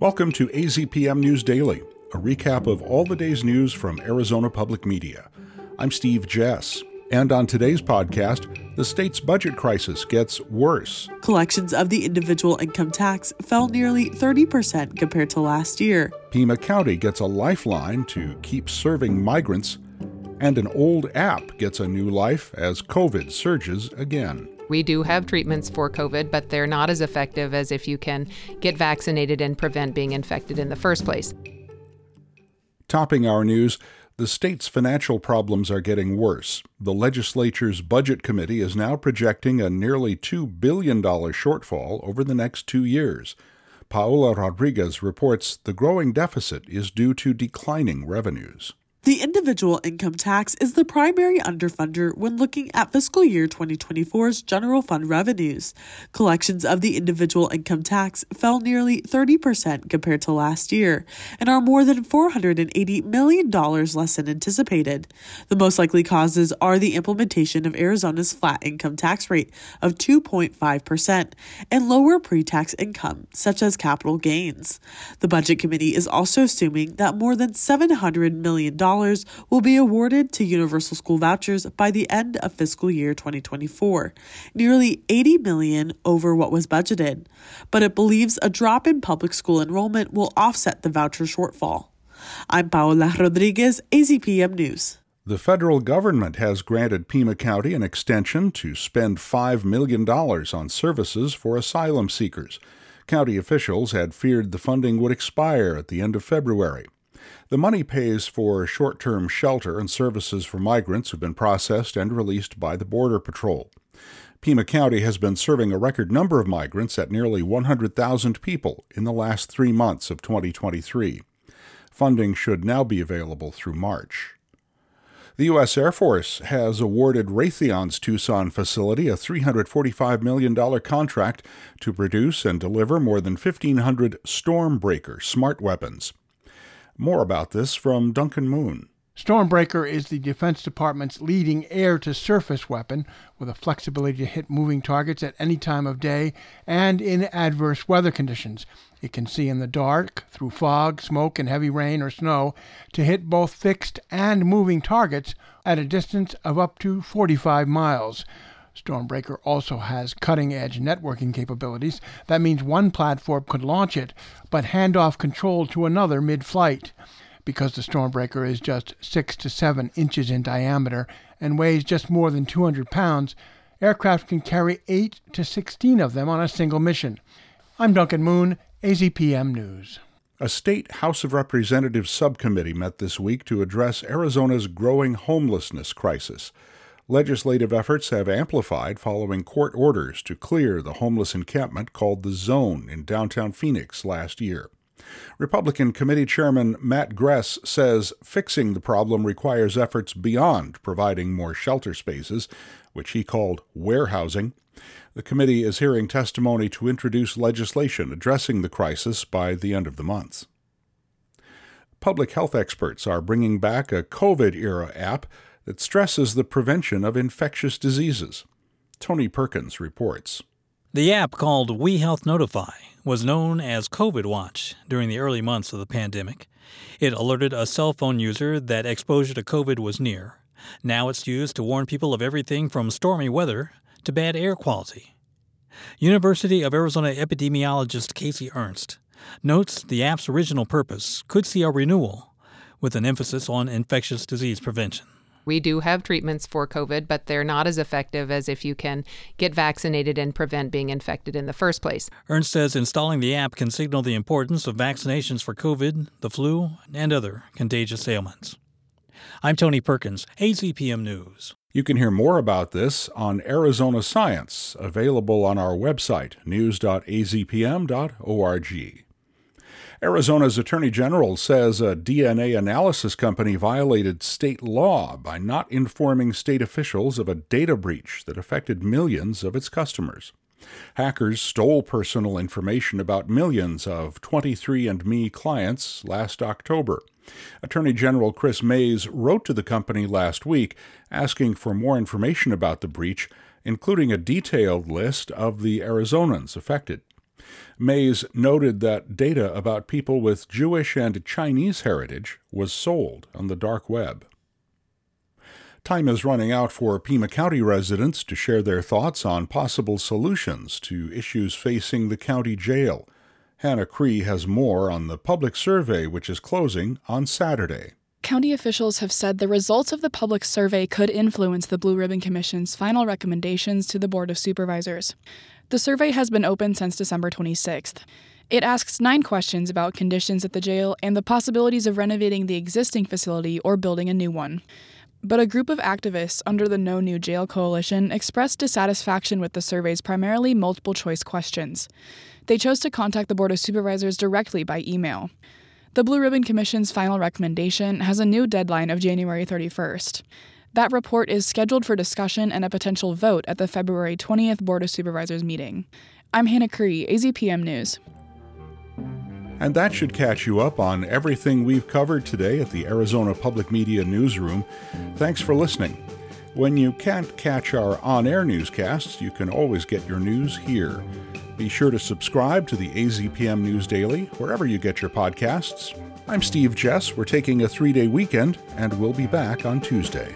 Welcome to AZPM News Daily, a recap of all the day's news from Arizona Public Media. I'm Steve Jess, and on today's podcast, the state's budget crisis gets worse. Collections of the individual income tax fell nearly 30% compared to last year. Pima County gets a lifeline to keep serving migrants, and an old app gets a new life as COVID surges again. We do have treatments for COVID, but they're not as effective as if you can get vaccinated and prevent being infected in the first place. Topping our news, the state's financial problems are getting worse. The legislature's budget committee is now projecting a nearly $2 billion shortfall over the next two years. Paola Rodriguez reports the growing deficit is due to declining revenues. The individual income tax is the primary underfunder when looking at fiscal year 2024's general fund revenues. Collections of the individual income tax fell nearly 30% compared to last year and are more than $480 million less than anticipated. The most likely causes are the implementation of Arizona's flat income tax rate of 2.5% and lower pre tax income, such as capital gains. The Budget Committee is also assuming that more than $700 million will be awarded to universal school vouchers by the end of fiscal year 2024, nearly 80 million over what was budgeted. But it believes a drop in public school enrollment will offset the voucher shortfall. I'm Paola Rodriguez, AZPM News. The federal government has granted Pima County an extension to spend $5 million on services for asylum seekers. County officials had feared the funding would expire at the end of February. The money pays for short term shelter and services for migrants who've been processed and released by the Border Patrol. Pima County has been serving a record number of migrants at nearly 100,000 people in the last three months of 2023. Funding should now be available through March. The U.S. Air Force has awarded Raytheon's Tucson facility a $345 million contract to produce and deliver more than 1,500 Stormbreaker smart weapons. More about this from Duncan Moon. Stormbreaker is the Defense Department's leading air to surface weapon with a flexibility to hit moving targets at any time of day and in adverse weather conditions. It can see in the dark, through fog, smoke, and heavy rain or snow to hit both fixed and moving targets at a distance of up to 45 miles. Stormbreaker also has cutting edge networking capabilities. That means one platform could launch it, but hand off control to another mid flight. Because the Stormbreaker is just 6 to 7 inches in diameter and weighs just more than 200 pounds, aircraft can carry 8 to 16 of them on a single mission. I'm Duncan Moon, AZPM News. A state House of Representatives subcommittee met this week to address Arizona's growing homelessness crisis. Legislative efforts have amplified following court orders to clear the homeless encampment called the Zone in downtown Phoenix last year. Republican Committee Chairman Matt Gress says fixing the problem requires efforts beyond providing more shelter spaces, which he called warehousing. The committee is hearing testimony to introduce legislation addressing the crisis by the end of the month. Public health experts are bringing back a COVID era app that stresses the prevention of infectious diseases. Tony Perkins reports. The app called We Health Notify was known as COVID Watch during the early months of the pandemic. It alerted a cell phone user that exposure to COVID was near. Now it's used to warn people of everything from stormy weather to bad air quality. University of Arizona epidemiologist Kacey Ernst notes the app's original purpose could see a renewal with an emphasis on infectious disease prevention. We do have treatments for COVID, but they're not as effective as if you can get vaccinated and prevent being infected in the first place. Ernst says installing the app can signal the importance of vaccinations for COVID, the flu, and other contagious ailments. I'm Tony Perkins, AZPM News. You can hear more about this on Arizona Science, available on our website, news.azpm.org. Arizona's Attorney General says a DNA analysis company violated state law by not informing state officials of a data breach that affected millions of its customers. Hackers stole personal information about millions of 23andMe clients last October. Attorney General Chris Mayes wrote to the company last week asking for more information about the breach, including a detailed list of the Arizonans affected. Mayes noted that data about people with Jewish and Chinese heritage was sold on the dark web. Time is running out for Pima County residents to share their thoughts on possible solutions to issues facing the county jail. Hannah Cree has more on the public survey, which is closing on Saturday. County officials have said the results of the public survey could influence the Blue Ribbon Commission's final recommendations to the Board of Supervisors. The survey has been open since December 26th. It asks nine questions about conditions at the jail and the possibilities of renovating the existing facility or building a new one. But a group of activists under the No New Jail Coalition expressed dissatisfaction with the survey's primarily multiple choice questions. They chose to contact the Board of Supervisors directly by email. The Blue Ribbon Commission's final recommendation has a new deadline of January 31st. That report is scheduled for discussion and a potential vote at the February 20th Board of Supervisors meeting. I'm Hannah Cree, AZPM News. And that should catch you up on everything we've covered today at the Arizona Public Media Newsroom. Thanks for listening. When you can't catch our on air newscasts, you can always get your news here. Be sure to subscribe to the AZPM News Daily wherever you get your podcasts. I'm Steve Jess. We're taking a three day weekend, and we'll be back on Tuesday.